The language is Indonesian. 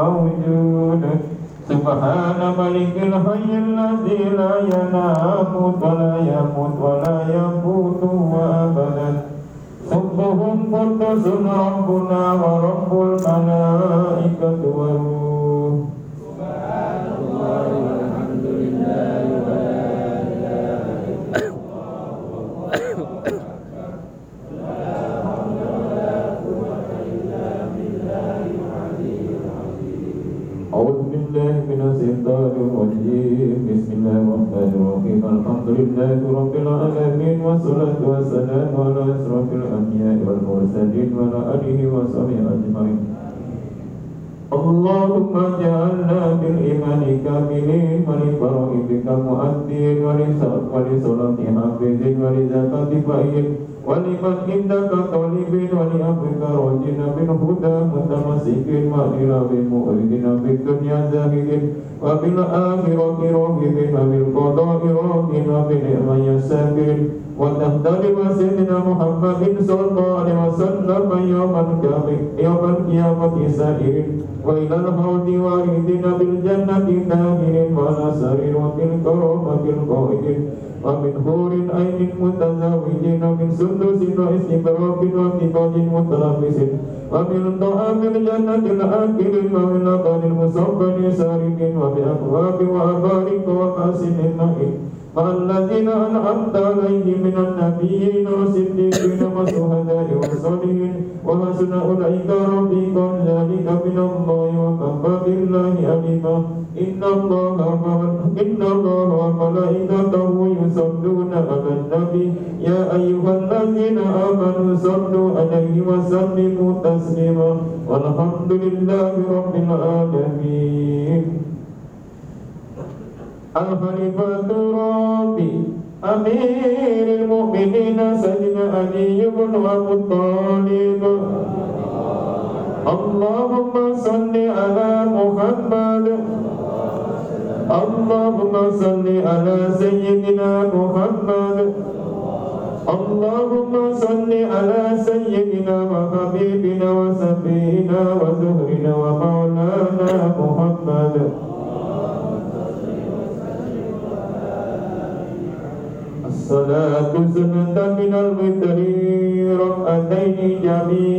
موجود سبحان ملك الحي الذي لا ينام ولا يموت ولا يموت وابدا سبه قدس ربنا ورب الملائكه والروح من الشيطان الرجيم بسم الله الرحمن الرحيم الحمد لله رب العالمين والصلاة والسلام على أشرف الأنبياء والمرسلين وعلى آله وصحبه أجمعين اللهم اجعلنا بالإيمان كاملين kifaru ibika muaddin wa li salati hafizin wa li zakati fa'in wa li man indaka talibin wa li abrika rojina min huda mutamasikin wa ila bi mu'idina bi dunya zahidin wa bil akhirati rohibin wa bil kodohi وبرئ ويسكر وتختلف سيدنا محمد صلى الله عليه وسلم يوم يوم القيامة سعير وإلى الحوض واردنا بالجنة داخل وعلى سرير وبالكرامة القائد ومن حور عين متزوجين ومن سندس واستبراب وارتباج متلبس ومن طعام الجنة الآكل ومن لبن المصفى شارب وبأكواب وأبارك وقاسم مئن الذين أنعمت عليهم من النبيين والصديقين والشهداء والصالحين وحسن أولئك رفيقا ذلك من الله وكفى بالله عليما إن الله إن الله وملائكته يصلون على النبي يا أيها الذين آمنوا صلوا عليه وسلموا تسليما والحمد لله رب العالمين الخليفة ربي أمير المؤمنين سيدنا علي بن أبو طالب اللهم صل على محمد اللهم صل على سيدنا محمد اللهم صل على سيدنا وحبيبنا وسفينا وزهرنا ومولانا محمد صلاة سنة من المترين ركعتين جميعا